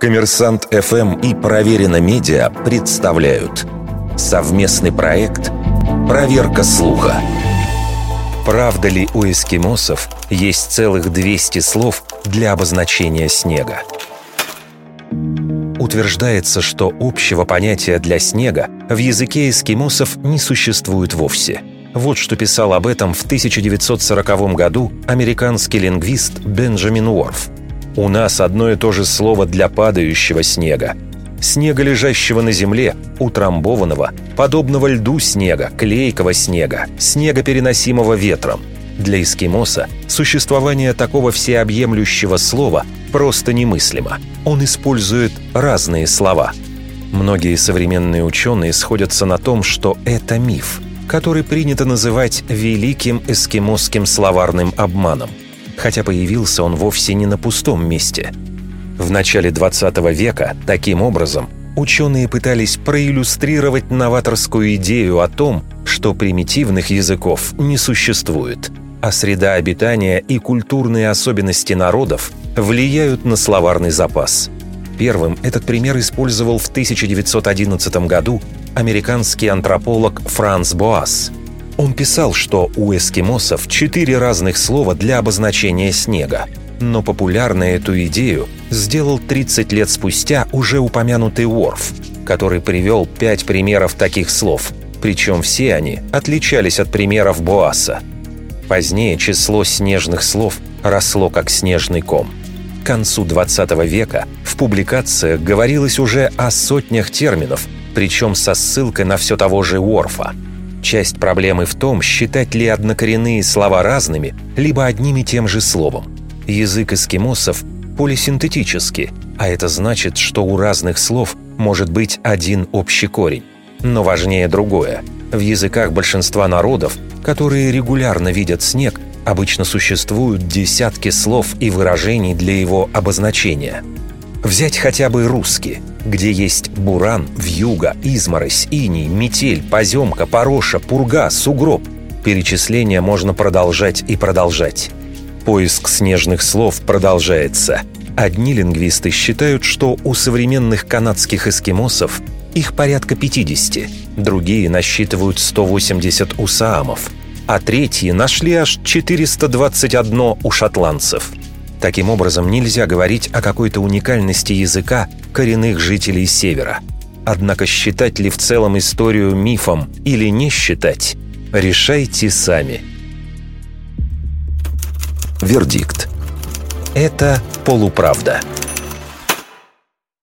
Коммерсант ФМ и Проверено Медиа представляют совместный проект «Проверка слуха». Правда ли у эскимосов есть целых 200 слов для обозначения снега? Утверждается, что общего понятия для снега в языке эскимосов не существует вовсе. Вот что писал об этом в 1940 году американский лингвист Бенджамин Уорф – у нас одно и то же слово для падающего снега. Снега, лежащего на земле, утрамбованного, подобного льду снега, клейкого снега, снега, переносимого ветром. Для эскимоса существование такого всеобъемлющего слова просто немыслимо. Он использует разные слова. Многие современные ученые сходятся на том, что это миф, который принято называть «великим эскимосским словарным обманом» хотя появился он вовсе не на пустом месте. В начале 20 века, таким образом, ученые пытались проиллюстрировать новаторскую идею о том, что примитивных языков не существует, а среда обитания и культурные особенности народов влияют на словарный запас. Первым этот пример использовал в 1911 году американский антрополог Франц Боас – он писал, что у эскимосов четыре разных слова для обозначения снега. Но популярно эту идею сделал 30 лет спустя уже упомянутый Уорф, который привел пять примеров таких слов, причем все они отличались от примеров Боаса. Позднее число снежных слов росло как снежный ком. К концу 20 века в публикациях говорилось уже о сотнях терминов, причем со ссылкой на все того же Уорфа – Часть проблемы в том, считать ли однокоренные слова разными, либо одним и тем же словом. Язык эскимосов полисинтетический, а это значит, что у разных слов может быть один общий корень. Но важнее другое. В языках большинства народов, которые регулярно видят снег, обычно существуют десятки слов и выражений для его обозначения – Взять хотя бы русский, где есть буран, вьюга, изморозь, иней, метель, поземка, пороша, пурга, сугроб. Перечисление можно продолжать и продолжать. Поиск снежных слов продолжается. Одни лингвисты считают, что у современных канадских эскимосов их порядка 50, другие насчитывают 180 у саамов, а третьи нашли аж 421 у шотландцев – Таким образом, нельзя говорить о какой-то уникальности языка коренных жителей Севера. Однако считать ли в целом историю мифом или не считать, решайте сами. Вердикт. Это полуправда.